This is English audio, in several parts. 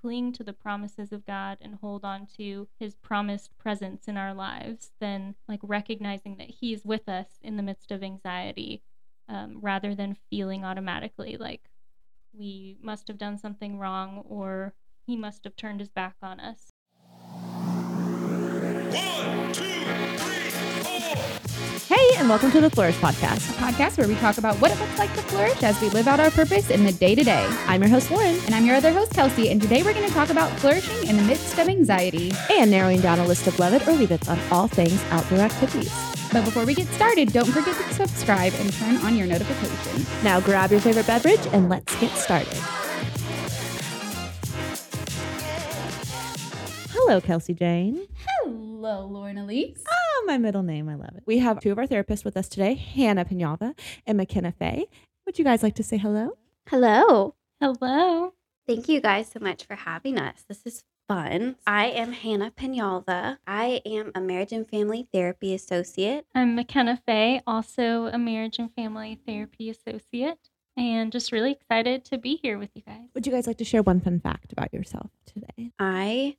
cling to the promises of God and hold on to his promised presence in our lives, then like recognizing that he's with us in the midst of anxiety um, rather than feeling automatically like we must have done something wrong or he must have turned his back on us. One, two, three. Hey, and welcome to the Flourish Podcast. a podcast where we talk about what it looks like to flourish as we live out our purpose in the day to day. I'm your host, Lauren, And I'm your other host, Kelsey, and today we're going to talk about flourishing in the midst of anxiety. and narrowing down a list of love it or leave it on all things outdoor activities. But before we get started, don't forget to subscribe and turn on your notifications. Now grab your favorite beverage and let's get started. Hello, Kelsey Jane. Hello, Lauren Elise. Oh, my middle name. I love it. We have two of our therapists with us today, Hannah Peñalva and McKenna Fey. Would you guys like to say hello? Hello. Hello. Thank you guys so much for having us. This is fun. I am Hannah Peñalva. I am a marriage and family therapy associate. I'm McKenna Fey, also a marriage and family therapy associate, and just really excited to be here with you guys. Would you guys like to share one fun fact about yourself today? I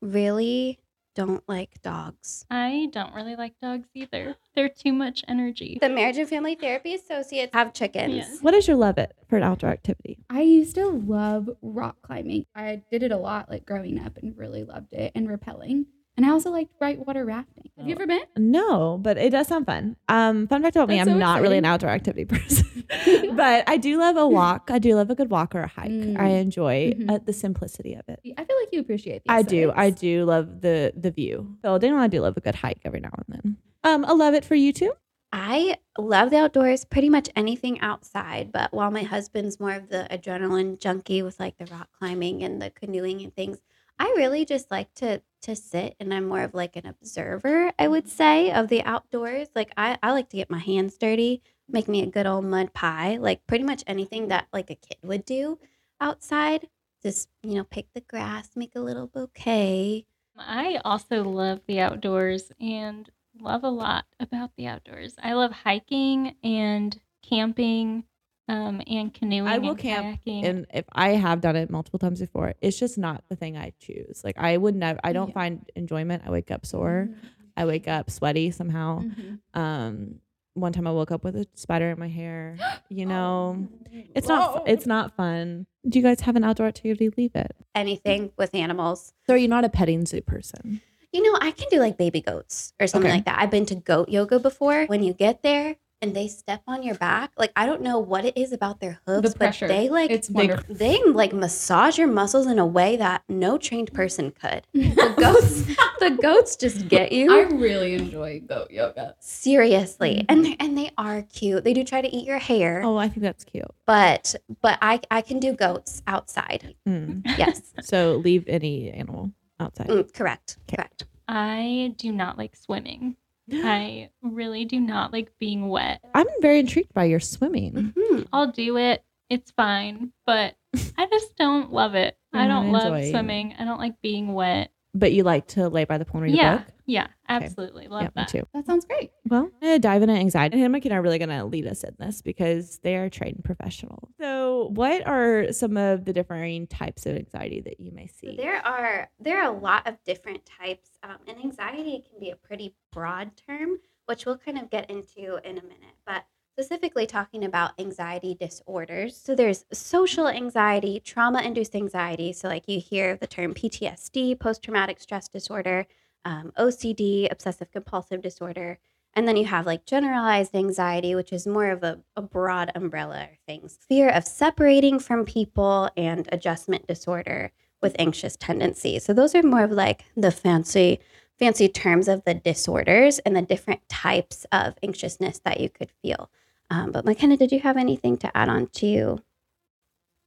really don't like dogs. I don't really like dogs either. They're too much energy. The marriage and family therapy associates have chickens. Yes. What is your love it for an outdoor activity? I used to love rock climbing. I did it a lot, like growing up, and really loved it, and rappelling. And I also liked whitewater rafting. Have you Oh. ever been? No, but it does sound fun. Um, fun fact about me, That's I'm so not really an outdoor activity person, but I do love a walk. I do love a good walk or a hike. Mm. I enjoy Mhm. uh, the simplicity of it. I feel like you appreciate the I do. I do love the the view. So Daniel, I do love a good hike every now and then. Um, I love it for you too. I love the outdoors, pretty much anything outside. But while my husband's more of the adrenaline junkie with like the rock climbing and the canoeing and things, I really just like to to sit and I'm more of like an observer, I would mm-hmm. say, of the outdoors. Like I, I like to get my hands dirty, make me a good old mud pie, like pretty much anything that like a kid would do outside. Just, you know, pick the grass, make a little bouquet. I also love the outdoors and love a lot about the outdoors. I love hiking and camping um, and canoeing. I will and camp kayaking. And if I have done it multiple times before, it's just not the thing I choose. Like I would never. I don't Yeah. find enjoyment. I wake up sore. I wake up sweaty somehow. Mhm. Um, one time I woke up with a spider in my hair. You know, Oh. it's not. fu- It's not fun. Do you guys have an outdoor activity? Leave it. Anything with animals. So are you not a petting zoo person? You know, I can do like baby goats or something Okay. like that. I've been to goat yoga before. When you get there and they step on your back, like I don't know what it is about their hooves, The but they like it's they, wonderful. they like massage your muscles in a way that no trained person could. The goats, the goats just get you. I really enjoy goat yoga. Seriously, and Mhm. they and they are cute. They do try to eat your hair, Oh, I think that's cute. but but I I can do goats outside. Mm. Yes, So leave any animal outside. Mm, correct, Okay. correct. I do not like swimming. I really do not like being wet. I'm very intrigued by your swimming. Mhm. I'll do it. It's fine, but I just don't love it. I You're don't not love enjoying it. swimming. I don't like being wet. But you like to lay by the pool and read yeah, a book? yeah, absolutely love yeah, me that. too. That sounds great. Well, I'm going to dive into anxiety. And Mike and I are really going to lead us in this because they are trained professionals. So, what are some of the differing types of anxiety that you may So see? there are there are a lot of different types, um, and anxiety can be a pretty broad term, which we'll kind of get into in a minute. But specifically talking about anxiety disorders, so there's social anxiety, trauma-induced anxiety. So like you hear the term PTSD, post-traumatic stress disorder, um, OCD, obsessive compulsive disorder. And then you have like generalized anxiety, which is more of a, a broad umbrella of things. Fear of separating from people and adjustment disorder with anxious tendencies. So those are more of like the fancy fancy terms of the disorders and the different types of anxiousness that you could feel. Um, but McKenna, did you have anything to add on to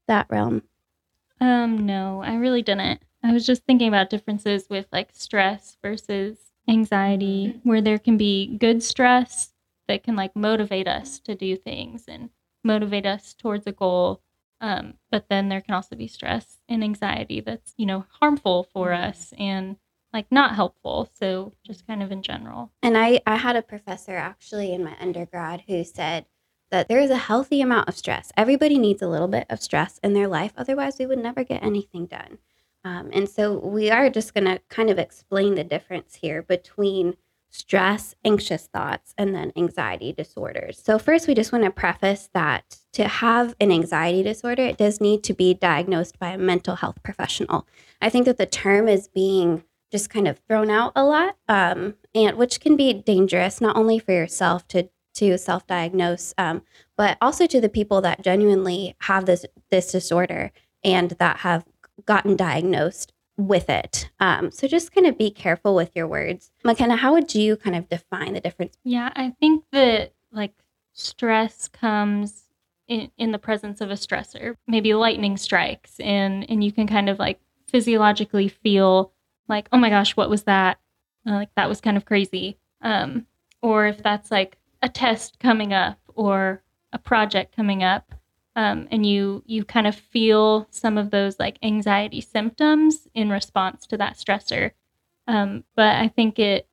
that realm? Um, no, I really didn't. I was just thinking about differences with like stress versus anxiety, where there can be good stress that can like motivate us to do things and motivate us towards a goal. Um, but then there can also be stress and anxiety that's, you know, harmful for us and like not helpful. So just kind of in general. And I, I had a professor actually in my undergrad who said that there is a healthy amount of stress. Everybody needs a little bit of stress in their life. Otherwise, we would never get anything done. Um, and so we are just going to kind of explain the difference here between stress, anxious thoughts, and then anxiety disorders. So, first, we just want to preface that to have an anxiety disorder, it does need to be diagnosed by a mental health professional. I think that the term is being just kind of thrown out a lot, um, and which can be dangerous not only for yourself to to self-diagnose, um, but also to the people that genuinely have this this disorder and that have gotten diagnosed with it. Um, so just kind of be careful with your words. McKenna, how would you kind of define the difference? Yeah, I think that like stress comes in, in the presence of a stressor. Maybe lightning strikes and and you can kind of like physiologically feel like, oh my gosh, what was that? Uh, like that was kind of crazy. Um, or if that's like a test coming up or a project coming up, um, and you you kind of feel some of those like anxiety symptoms in response to that stressor. Um, but I think it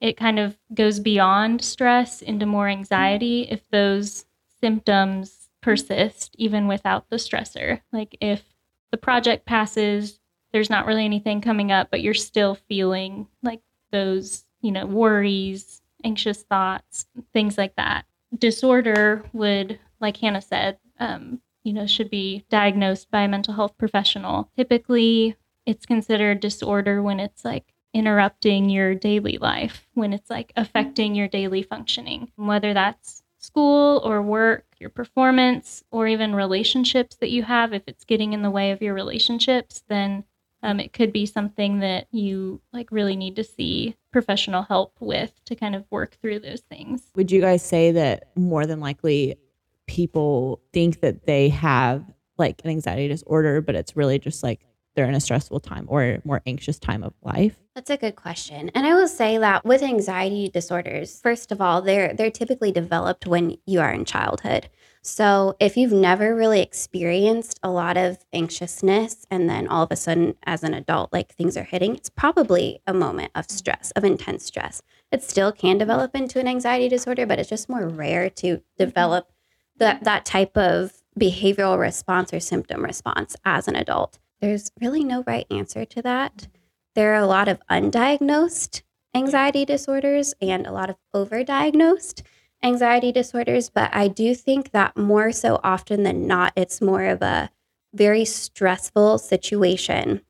it kind of goes beyond stress into more anxiety if those symptoms persist even without the stressor. Like if the project passes, there's not really anything coming up, but you're still feeling like those, you know, worries, anxious thoughts, things like that. Disorder would, like Hannah said, um, you know, should be diagnosed by a mental health professional. Typically, it's considered disorder when it's like interrupting your daily life, when it's like affecting your daily functioning, whether that's school or work, your performance, or even relationships that you have. If it's getting in the way of your relationships, then um, it could be something that you like really need to see professional help with to kind of work through those things. Would you guys say that more than likely people think that they have like an anxiety disorder, but it's really just like they're in a stressful time or more anxious time of life? That's a good question. And I will say that with anxiety disorders, first of all, they're they're typically developed when you are in childhood. So if you've never really experienced a lot of anxiousness and then all of a sudden as an adult like things are hitting, it's probably a moment of stress, of intense stress. It still can develop into an anxiety disorder, but it's just more rare to mm-hmm. develop that that type of behavioral response or symptom response as an adult. There's really no right answer to that. There are a lot of undiagnosed anxiety disorders and a lot of overdiagnosed anxiety disorders, but I do think that more so often than not, it's more of a very stressful situation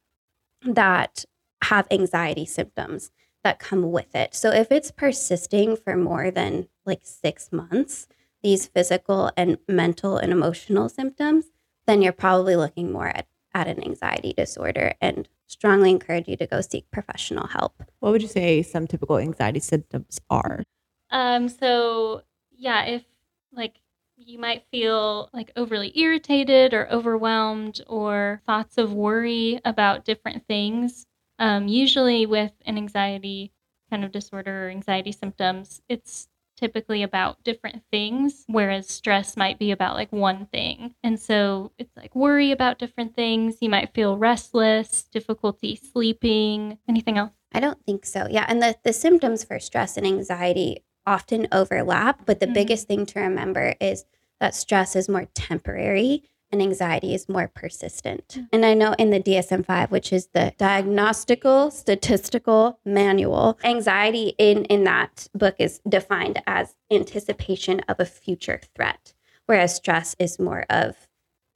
that have anxiety symptoms that come with it. So if it's persisting for more than like six months, these physical and mental and emotional symptoms, then you're probably looking more at, at an anxiety disorder and strongly encourage you to go seek professional help. What would you say some typical anxiety symptoms are? Um, so yeah, if like you might feel like overly irritated or overwhelmed or thoughts of worry about different things. Um, usually with an anxiety kind of disorder or anxiety symptoms, it's typically about different things, whereas stress might be about like one thing. And so it's like worry about different things. You might feel restless, difficulty sleeping, anything else? I don't think so. Yeah. And the, the symptoms for stress and anxiety often overlap, but the Mhm. biggest thing to remember is that stress is more temporary and anxiety is more persistent. And I know in the DSM 5, which is the Diagnostical Statistical Manual, anxiety in, in that book is defined as anticipation of a future threat, whereas stress is more of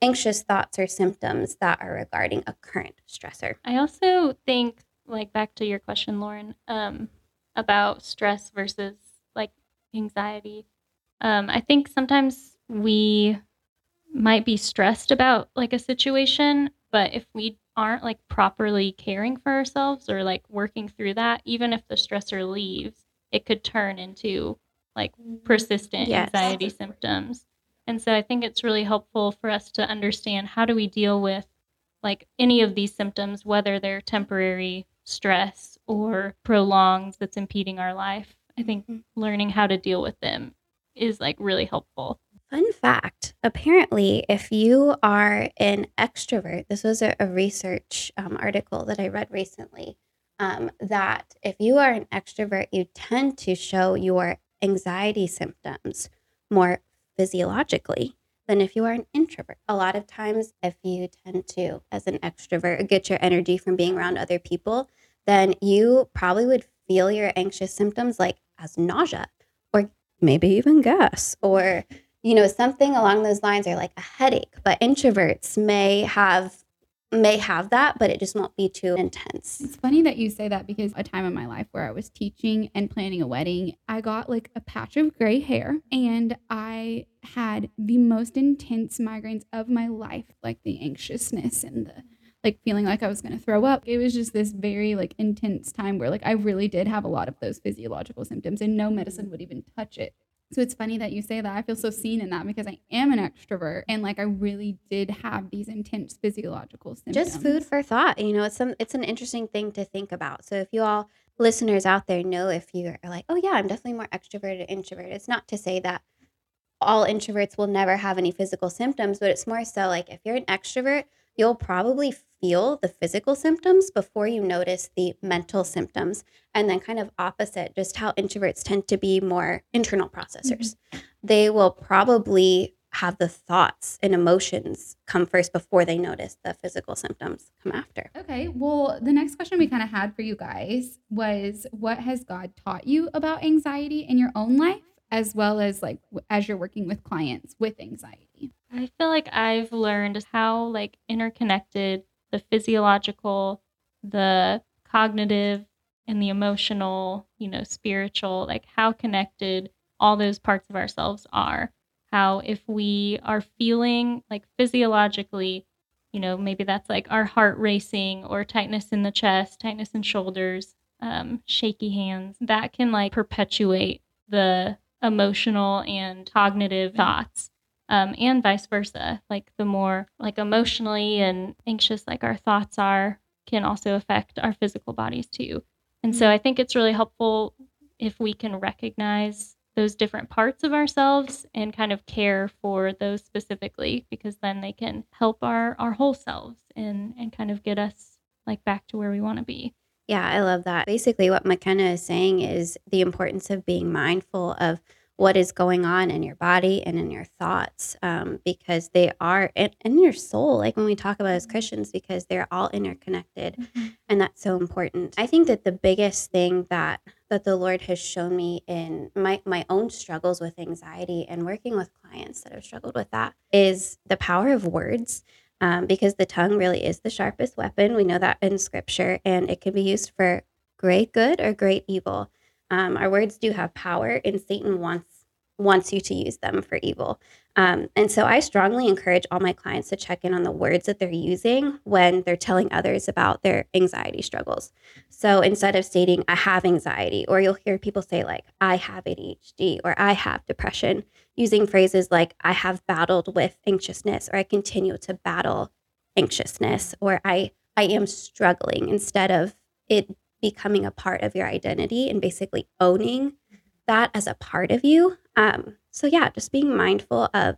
anxious thoughts or symptoms that are regarding a current stressor. I also think, like back to your question, Lauren, um, about stress versus anxiety. Um, I think sometimes we might be stressed about like a situation, but if we aren't like properly caring for ourselves or like working through that, even if the stressor leaves, it could turn into like persistent Yes. anxiety symptoms. And so I think it's really helpful for us to understand how do we deal with like any of these symptoms, whether they're temporary stress or prolonged that's impeding our life. I think Mhm. learning how to deal with them is like really helpful. Fun fact apparently, if you are an extrovert, this was a, a research um, article that I read recently, um, that if you are an extrovert, you tend to show your anxiety symptoms more physiologically than if you are an introvert. A lot of times, if you tend to, as an extrovert, get your energy from being around other people, then you probably would feel your anxious symptoms like as nausea or maybe even gas or you know something along those lines or like a headache. But introverts may have may have that but it just won't be too intense. It's funny that you say that because a time in my life where I was teaching and planning a wedding, I got like a patch of gray hair and I had the most intense migraines of my life, like the anxiousness and the like feeling like I was going to throw up. It was just this very like intense time where like I really did have a lot of those physiological symptoms and no medicine would even touch it. So it's funny that you say that. I feel so seen in that because I am an extrovert and like I really did have these intense physiological symptoms. just food for thought you know it's some it's an interesting thing to think about so if you all listeners out there know if you are like oh yeah i'm definitely more extroverted introverted it's not to say that all introverts will never have any physical symptoms but it's more so like if you're an extrovert you'll probably feel the physical symptoms before you notice the mental symptoms and then kind of opposite just how introverts tend to be more internal processors mm-hmm. they will probably have the thoughts and emotions come first before they notice the physical symptoms come after. Okay. Well, the next question we kind of had for you guys was what has God taught you about anxiety in your own life, as well as like as you're working with clients with anxiety? I feel like I've learned how like interconnected the physiological, the cognitive, and the emotional, you know, spiritual, like how connected all those parts of ourselves are. How if we are feeling like physiologically, you know, maybe that's like our heart racing or tightness in the chest, tightness in shoulders, um, shaky hands, that can like perpetuate the emotional and cognitive thoughts um, and vice versa. Like the more like emotionally and anxious like our thoughts are, can also affect our physical bodies too. And so I think it's really helpful if we can recognize those different parts of ourselves and kind of care for those specifically because then they can help our our whole selves and and kind of get us like back to where we want to be. Yeah, I love that. Basically, what McKenna is saying is the importance of being mindful of what is going on in your body and in your thoughts um, because they are in, in your soul, like when we talk about as Christians, because they're all interconnected. and that's so important. I think that the biggest thing that that the lord has shown me in my my own struggles with anxiety and working with clients that have struggled with that is the power of words um, because the tongue really is the sharpest weapon. We know that in scripture and it can be used for great good or great evil um, our words do have power and satan wants wants you to use them for evil um, and so I strongly encourage all my clients to check in on the words that they're using when they're telling others about their anxiety struggles. So instead of stating, I have anxiety, or you'll hear people say, like, I have ADHD or I have depression, using phrases like, I have battled with anxiousness or I continue to battle anxiousness or I, I am struggling instead of it becoming a part of your identity and basically owning that as a part of you. Um, so, yeah, just being mindful of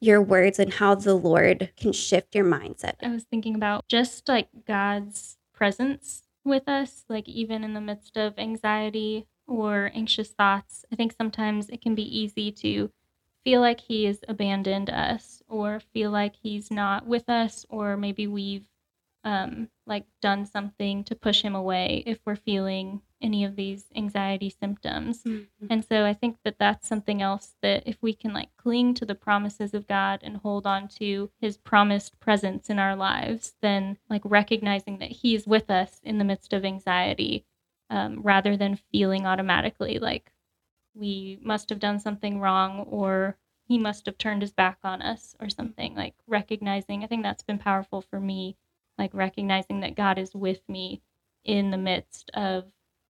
your words and how the Lord can shift your mindset. I was thinking about just like God's presence with us, like even in the midst of anxiety or anxious thoughts. I think sometimes it can be easy to feel like He has abandoned us or feel like He's not with us, or maybe we've um, like done something to push Him away if we're feeling any of these anxiety symptoms. And so I think that that's something else that if we can like cling to the promises of God and hold on to his promised presence in our lives, then like recognizing that he is with us in the midst of anxiety um, rather than feeling automatically like we must have done something wrong or he must have turned his back on us or something like recognizing i think that's been powerful for me like recognizing that god is with me in the midst of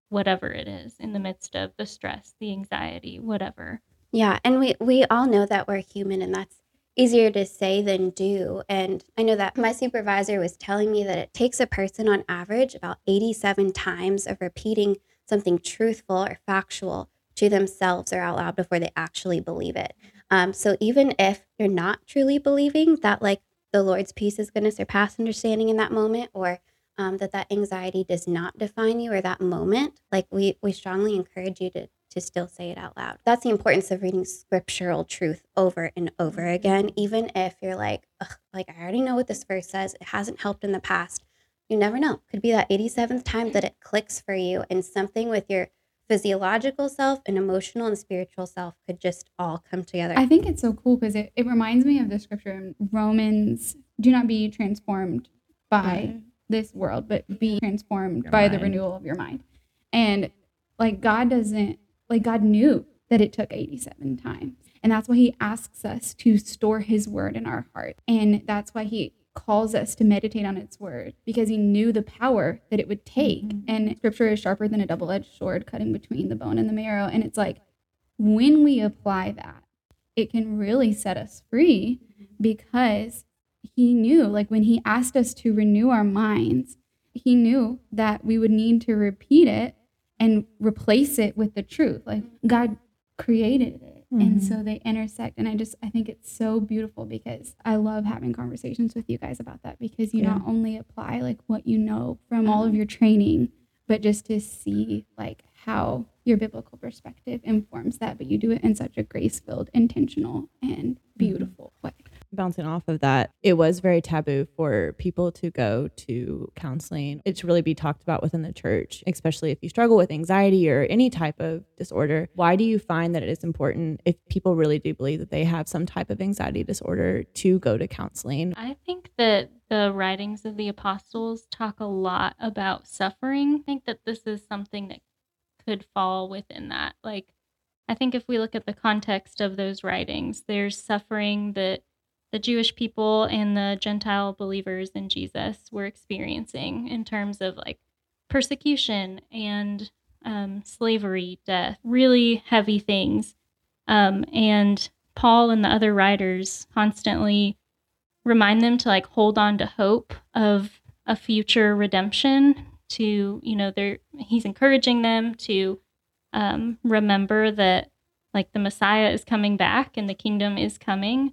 whatever it is in the midst of the stress the anxiety whatever Yeah, and we we all know that we're human and that's easier to say than do. And I know that my supervisor was telling me that it takes a person on average about 87 times of repeating something truthful or factual to themselves or out loud before they actually believe it. Um, so even if you're not truly believing that like the Lord's peace is going to surpass understanding in that moment or um, that that anxiety does not define you or that moment, like we we strongly encourage you to to still say it out loud. That's the importance of reading scriptural truth over and over again, even if you're like, Ugh, like I already know what this verse says. It hasn't helped in the past. You never know. Could be that 87th time that it clicks for you and something with your physiological self and emotional and spiritual self could just all come together. I think it's so cool because it, it reminds me of the scripture in Romans do not be transformed by mm-hmm. this world, but be transformed Your by the renewal of your mind. And like God doesn't, like God knew that it took 87 times. And that's why he asks us to store his word in our heart. And that's why he calls us to meditate on its word because he knew the power that it would take. Mhm. And scripture is sharper than a double edged sword, cutting between the bone and the marrow. And it's like when we apply that, it can really set us free because he knew, like when he asked us to renew our minds, he knew that we would need to repeat it and replace it with the truth. Like God created it. And Mhm. so they intersect. And I just, I think it's so beautiful because I love having conversations with you guys about that because you Yeah. not only apply like what you know from all of your training, but just to see like how your biblical perspective informs that, but you do it in such a grace filled, intentional, and beautiful way. Bouncing off of that, it was very taboo for people to go to counseling. It should really be talked about within the church, especially if you struggle with anxiety or any type of disorder. Why do you find that it is important if people really do believe that they have some type of anxiety disorder to go to counseling? I think that the writings of the apostles talk a lot about suffering. I think that this is something that could fall within that. Like, I think if we look at the context of those writings, there's suffering that the Jewish people and the Gentile believers in Jesus were experiencing in terms of like persecution and um, slavery, death, really heavy things. Um, and Paul and the other writers constantly remind them to like hold on to hope of a future redemption to you know they're he's encouraging them to um, remember that like the messiah is coming back and the kingdom is coming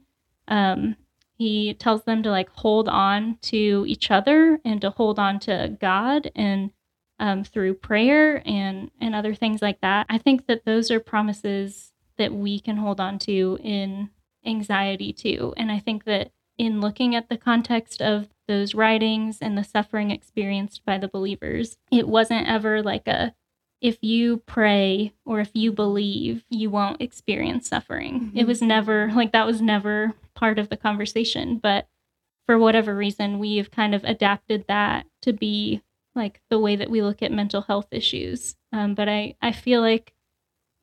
um, he tells them to like hold on to each other and to hold on to god and um, through prayer and and other things like that i think that those are promises that we can hold on to in anxiety too and i think that in looking at the context of those writings and the suffering experienced by the believers. It wasn't ever like a if you pray or if you believe, you won't experience suffering. It Mhm. was never like that was never part of the conversation. But for whatever reason, we have kind of adapted that to be like the way that we look at mental health issues. Um, but I, I feel like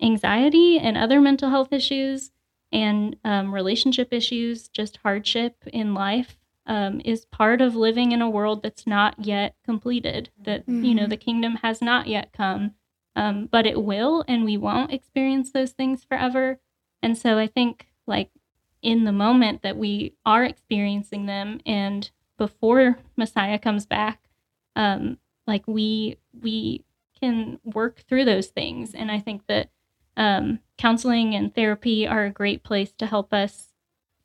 anxiety and other mental health issues and um, relationship issues, just hardship in life, um, is part of living in a world that's not yet completed. That you know Mhm. the kingdom has not yet come, um, but it will, and we won't experience those things forever. And so I think like in the moment that we are experiencing them, and before Messiah comes back, um, like we we can work through those things, and I think that um, counseling and therapy are a great place to help us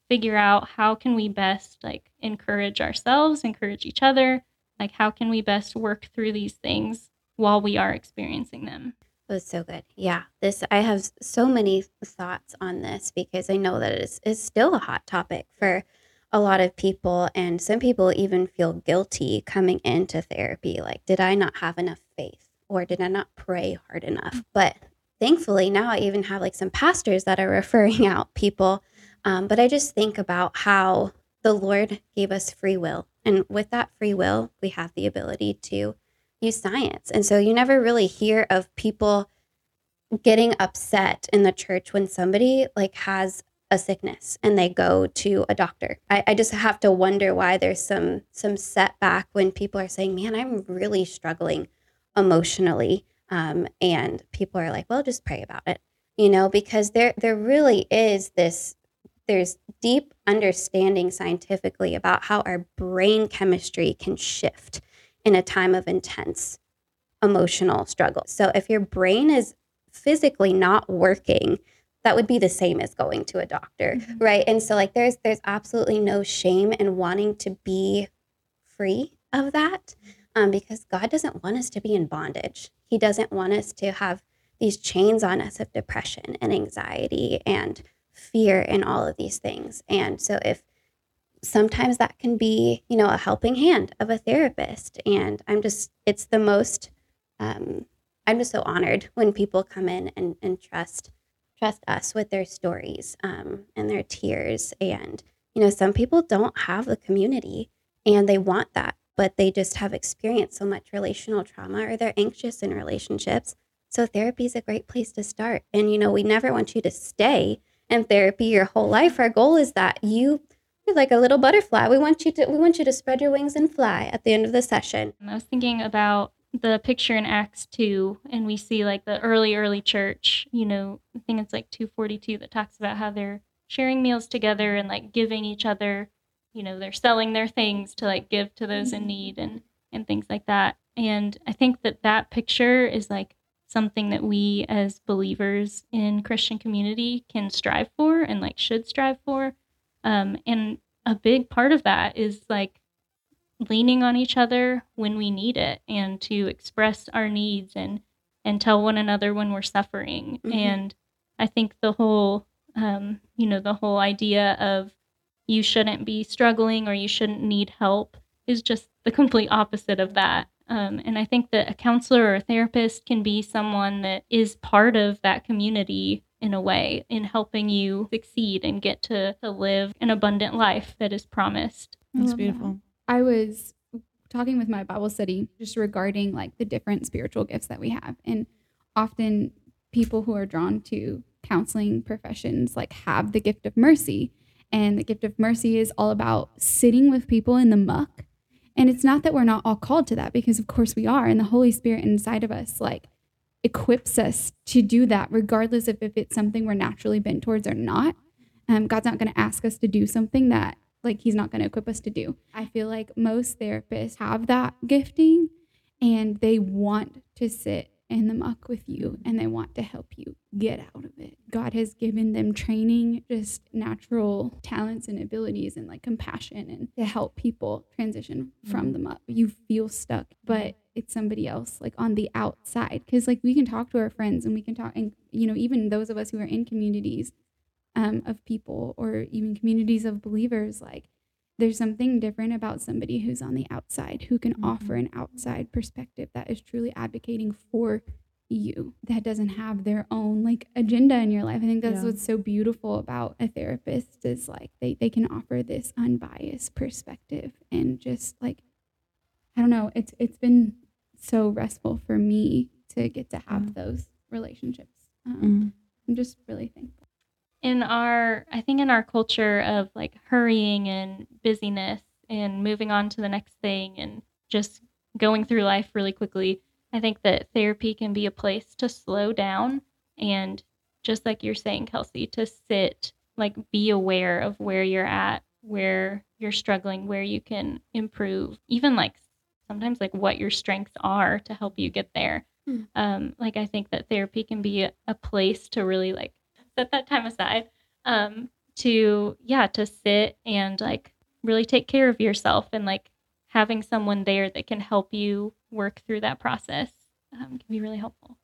figure out how can we best like encourage ourselves encourage each other like how can we best work through these things while we are experiencing them That was so good. Yeah, this I have so many thoughts on this because I know that it is, is still a hot topic for a lot of people, and some people even feel guilty coming into therapy. Like, did I not have enough faith, or did I not pray hard enough? But thankfully, now I even have like some pastors that are referring out people. Um, but I just think about how the Lord gave us free will, and with that free will, we have the ability to use science. And so you never really hear of people getting upset in the church when somebody like has a sickness and they go to a doctor. I, I just have to wonder why there's some some setback when people are saying, Man, I'm really struggling emotionally. Um, and people are like, Well, just pray about it. You know, because there there really is this there's deep understanding scientifically about how our brain chemistry can shift in a time of intense emotional struggle. So if your brain is physically not working, that would be the same as going to a doctor, right? And so like there's there's absolutely no shame in wanting to be free of that um, because God doesn't want us to be in bondage. He doesn't want us to have these chains on us of depression and anxiety and fear and all of these things. And so if sometimes that can be, you know, a helping hand of a therapist. And I'm just, it's the most, um, I'm just so honored when people come in and, and trust trust us with their stories um, and their tears. And you know, some people don't have the community and they want that, but they just have experienced so much relational trauma or they're anxious in relationships. So therapy is a great place to start. And you know, we never want you to stay in therapy your whole life. Our goal is that you you're like a little butterfly. We want you to we want you to spread your wings and fly at the end of the session. I was thinking about the picture in Acts 2, and we see like the early, early church, you know, I think it's like 242 that talks about how they're sharing meals together and like giving each other, you know, they're selling their things to like give to those in mm-hmm. need and, and things like that. And I think that that picture is like something that we as believers in Christian community can strive for and like should strive for. Um, and a big part of that is like leaning on each other when we need it and to express our needs and and tell one another when we're suffering Mhm. and i think the whole um, you know the whole idea of you shouldn't be struggling or you shouldn't need help is just the complete opposite of that um, and i think that a counselor or a therapist can be someone that is part of that community in a way in helping you succeed and get to, to live an abundant life that is promised I That's love that. beautiful. I was talking with my Bible study just regarding like the different spiritual gifts that we have. And often people who are drawn to counseling professions like have the gift of mercy. And the gift of mercy is all about sitting with people in the muck. And it's not that we're not all called to that because of course we are. And the Holy Spirit inside of us like equips us to do that regardless of if it's something we're naturally bent towards or not. Um, God's not going to ask us to do something that like he's not going to equip us to do. I feel like most therapists have that gifting and they want to sit in the muck with you and they want to help you get out of it. God has given them training, just natural talents and abilities and like compassion and to help people transition from the muck. You feel stuck, but it's somebody else like on the outside cuz like we can talk to our friends and we can talk and you know even those of us who are in communities um, of people or even communities of believers like there's something different about somebody who's on the outside who can offer an outside perspective that is truly advocating for you that doesn't have their own like agenda in your life i think that's Yeah. what's so beautiful about a therapist is like they, they can offer this unbiased perspective and just like i don't know it's it's been so restful for me to get to have Yeah. those relationships um, Mhm. i'm just really thankful in our i think in our culture of like hurrying and busyness and moving on to the next thing and just going through life really quickly i think that therapy can be a place to slow down and just like you're saying kelsey to sit like be aware of where you're at where you're struggling where you can improve even like sometimes like what your strengths are to help you get there Hmm. um, like i think that therapy can be a, a place to really like set that time aside um to yeah to sit and like really take care of yourself and like having someone there that can help you work through that process um, can be really helpful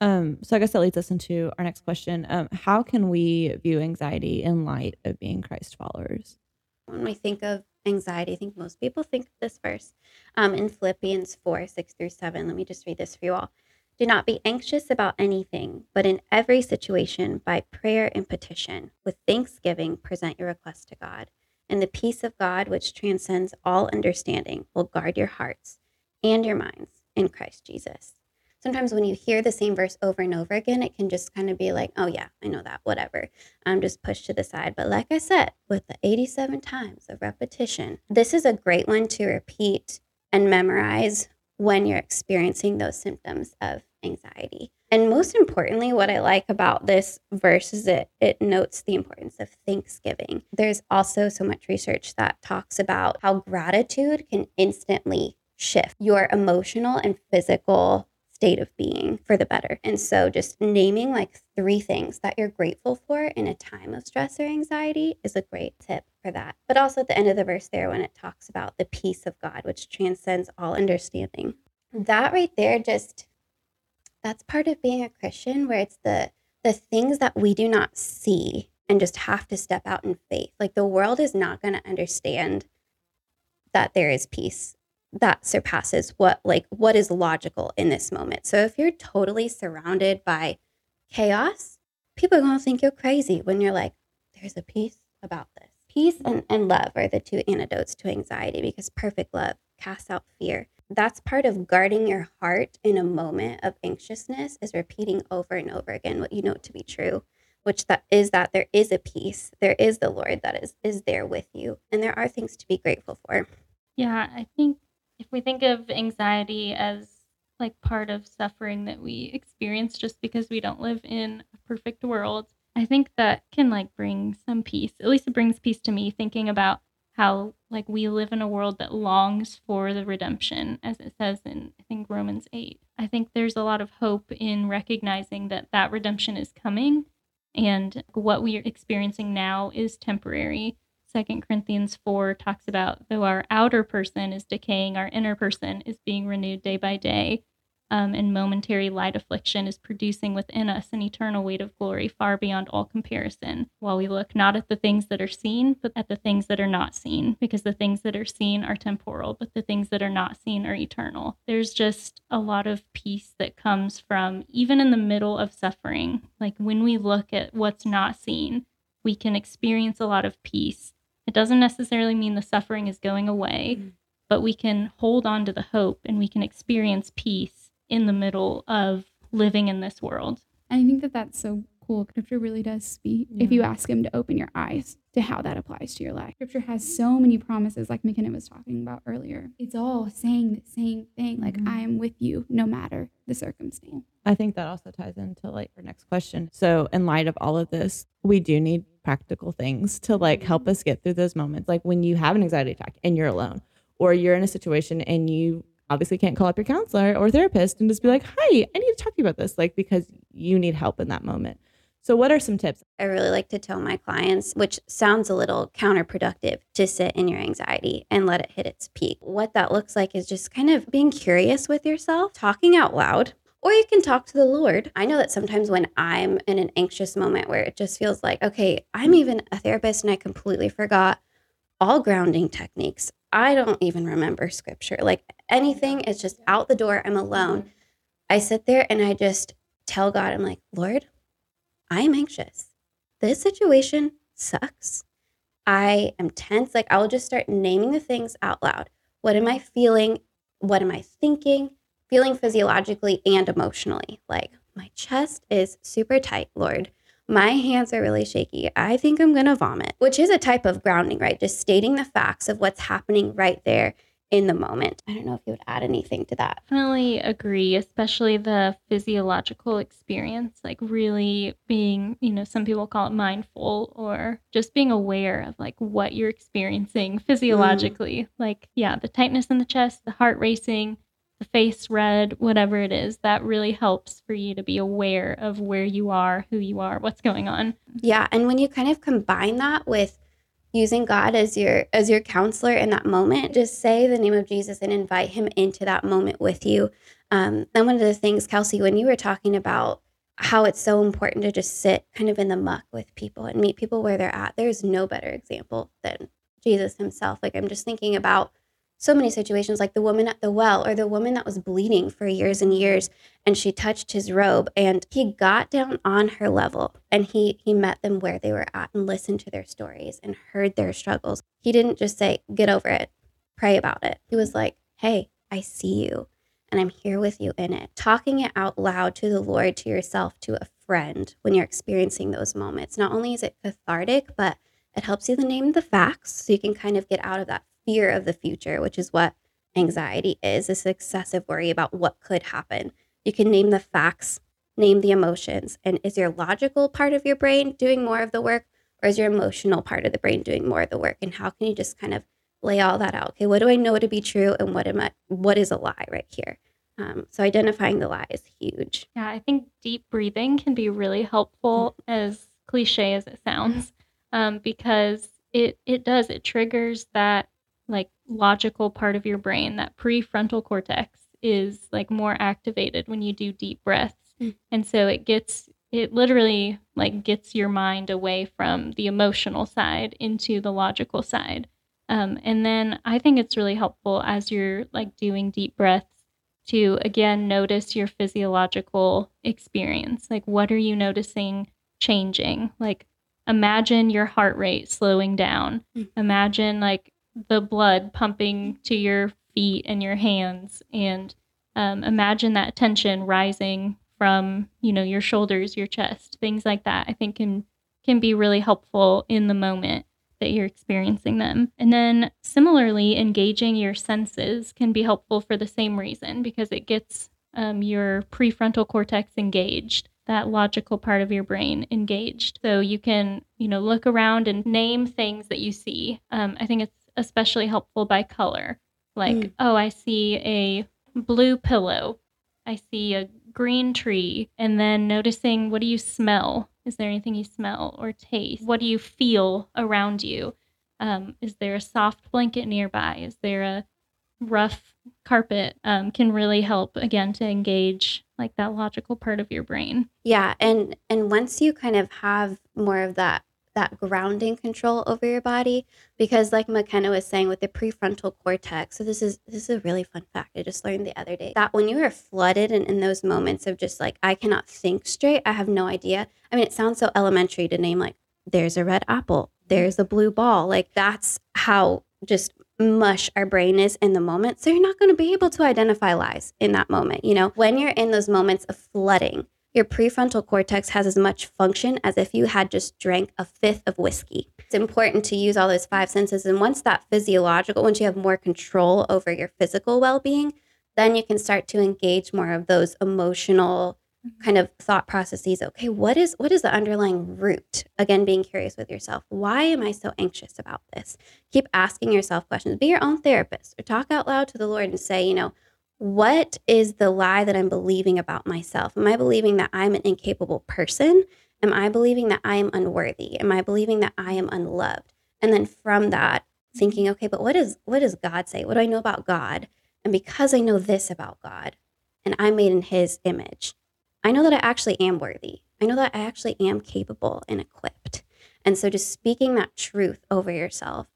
Um, so I guess that leads us into our next question. Um, how can we view anxiety in light of being Christ followers? when we think of anxiety, I think most people think of this verse um, in Philippians 4 6 through 7. Let me just read this for you all. Do not be anxious about anything, but in every situation, by prayer and petition, with thanksgiving, present your requests to God. And the peace of God, which transcends all understanding, will guard your hearts and your minds in Christ Jesus. Sometimes when you hear the same verse over and over again, it can just kind of be like, oh, yeah, I know that, whatever I'm just pushed to the side. But like I said, with the 87 times of repetition, this is a great one to repeat and memorize when you're experiencing those symptoms of anxiety. And most importantly, what I like about this verse is that it notes the importance of thanksgiving. There's also so much research that talks about how gratitude can instantly shift your emotional and physical state of being for the better. And so just naming like three things that you're grateful for in a time of stress or anxiety is a great tip for that. But also at the end of the verse there when it talks about the peace of God which transcends all understanding. That right there just That's part of being a Christian where it's the the things that we do not see and just have to step out in faith. Like the world is not going to understand that there is peace that surpasses what like what is logical in this moment. So if you're totally surrounded by chaos, people are going to think you're crazy when you're like there's a peace about this. Peace and, and love are the two antidotes to anxiety because perfect love casts out fear. That's part of guarding your heart in a moment of anxiousness is repeating over and over again what you know to be true which that is that there is a peace there is the lord that is is there with you and there are things to be grateful for Yeah, I think if we think of anxiety as like part of suffering that we experience just because we don't live in a perfect world, I think that can like bring some peace. At least it brings peace to me thinking about how like we live in a world that longs for the redemption as it says in I think Romans 8. I think there's a lot of hope in recognizing that that redemption is coming and what we are experiencing now is temporary. Second Corinthians 4 talks about though our outer person is decaying, our inner person is being renewed day by day. Um, and momentary light affliction is producing within us an eternal weight of glory far beyond all comparison, while we look not at the things that are seen, but at the things that are not seen, because the things that are seen are temporal, but the things that are not seen are eternal. There's just a lot of peace that comes from, even in the middle of suffering, like when we look at what's not seen, we can experience a lot of peace. It doesn't necessarily mean the suffering is going away, mm-hmm. but we can hold on to the hope and we can experience peace in the middle of living in this world. And I think that that's so cool. Scripture really does speak if you ask Him to open your eyes to how that applies to your life. Scripture has so many promises, like McKenna was talking about earlier. It's all saying the same thing, like, mm-hmm. I am with you no matter the circumstance. I think that also ties into like our next question. So, in light of all of this, we do need practical things to like help mm-hmm. us get through those moments. Like when you have an anxiety attack and you're alone, or you're in a situation and you obviously can't call up your counselor or therapist and just be like, "Hi, I need to talk to you about this," like because you need help in that moment. So, what are some tips? I really like to tell my clients, which sounds a little counterproductive, to sit in your anxiety and let it hit its peak. What that looks like is just kind of being curious with yourself, talking out loud, or you can talk to the Lord. I know that sometimes when I'm in an anxious moment where it just feels like, okay, I'm even a therapist and I completely forgot all grounding techniques. I don't even remember scripture. Like anything is just out the door. I'm alone. I sit there and I just tell God, I'm like, Lord, I am anxious. This situation sucks. I am tense. Like, I will just start naming the things out loud. What am I feeling? What am I thinking? Feeling physiologically and emotionally. Like, my chest is super tight, Lord. My hands are really shaky. I think I'm going to vomit, which is a type of grounding, right? Just stating the facts of what's happening right there in the moment. I don't know if you would add anything to that. Definitely agree, especially the physiological experience, like really being, you know, some people call it mindful or just being aware of like what you're experiencing mm. physiologically. Like, yeah, the tightness in the chest, the heart racing, the face red, whatever it is, that really helps for you to be aware of where you are, who you are, what's going on. Yeah, and when you kind of combine that with using God as your as your counselor in that moment, just say the name of Jesus and invite Him into that moment with you. Um, and one of the things, Kelsey, when you were talking about how it's so important to just sit kind of in the muck with people and meet people where they're at, there's no better example than Jesus Himself. Like I'm just thinking about so many situations like the woman at the well or the woman that was bleeding for years and years and she touched his robe and he got down on her level and he he met them where they were at and listened to their stories and heard their struggles. He didn't just say get over it. Pray about it. He was like hey i see you and i'm here with you in it. Talking it out loud to the lord to yourself to a friend when you're experiencing those moments. Not only is it cathartic but it helps you to name the facts so you can kind of get out of that fear of the future, which is what anxiety is this excessive worry about what could happen. You can name the facts, name the emotions. And is your logical part of your brain doing more of the work, or is your emotional part of the brain doing more of the work? And how can you just kind of lay all that out? Okay, what do I know to be true, and what am I? What is a lie right here? Um, so identifying the lie is huge. Yeah, I think deep breathing can be really helpful, as cliche as it sounds, um, because it it does it triggers that logical part of your brain, that prefrontal cortex is like more activated when you do deep breaths. Mm. And so it gets it literally like gets your mind away from the emotional side into the logical side. Um, and then I think it's really helpful as you're like doing deep breaths to again notice your physiological experience. Like, what are you noticing changing? Like, imagine your heart rate slowing down. Mm. Imagine like the blood pumping to your feet and your hands, and um, imagine that tension rising from you know your shoulders, your chest, things like that. I think can can be really helpful in the moment that you're experiencing them. And then similarly, engaging your senses can be helpful for the same reason because it gets um, your prefrontal cortex engaged, that logical part of your brain engaged. So you can, you know, look around and name things that you see. Um, I think it's especially helpful by color. Like, Mm. oh, I see a blue pillow. I see a green tree. And then noticing what do you smell? Is there anything you smell or taste? What do you feel around you? Um, is there a soft blanket nearby? Is there a rough carpet? Um, can really help again to engage like that logical part of your brain. Yeah, and and once you kind of have more of that that grounding control over your body, because like McKenna was saying with the prefrontal cortex, so this is this is a really fun fact I just learned the other day that when you are flooded and in those moments of just like I cannot think straight, I have no idea. I mean, it sounds so elementary to name like there's a red apple, there's a blue ball, like that's how just mush our brain is in the moment. So you're not going to be able to identify lies in that moment. You know, when you're in those moments of flooding, your prefrontal cortex has as much function as if you had just drank a fifth of whiskey. It's important to use all those five senses. And once that physiological, once you have more control over your physical well being, then you can start to engage more of those emotional mm-hmm. kind of thought processes. Okay what is what is the underlying root? Again being curious with yourself. Why am i so anxious about this? Keep asking yourself questions. Be your own therapist. Or talk out loud to the lord and say you know what is the lie that i'm believing about myself? Am i believing that i'm an incapable person? Am i believing that i am unworthy? Am i believing that i am unloved? And then from that thinking okay but what is what does god say? What do i know about god? And because i know this about god and i'm made in his image I know that I actually am worthy. I know that I actually am capable and equipped. And so just speaking that truth over yourself,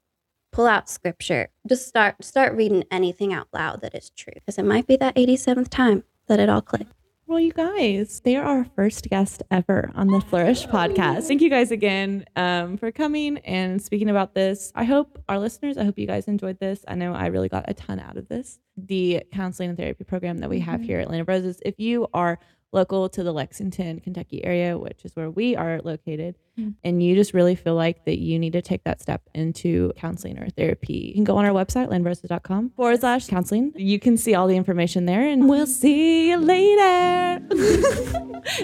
pull out scripture, just start start reading anything out loud that is true. Because it might be that 87th time that it all clicked. Well, you guys, they are our first guest ever on the Flourish podcast. Thank you guys again um, for coming and speaking about this. I hope our listeners, I hope you guys enjoyed this. I know I really got a ton out of this. The counseling and therapy program that we have here at Lane of Roses. If you are local to the Lexington, Kentucky area, which is where we are located, Mm. and you just really feel like that you need to take that step into counseling or therapy, you can go on our website, landroses.com forward slash counseling. You can see all the information there, and we'll see you later.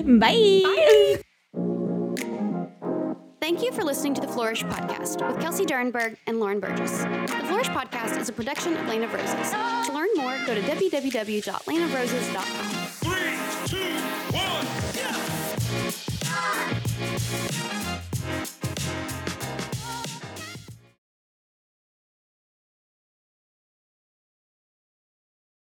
Bye. Thank you for listening to the Flourish Podcast with Kelsey Durenberg and Lauren Burgess. The Flourish Podcast is a production of Lane of Roses. To learn more, go to www.laneofroses.com. Three, two, one, yeah!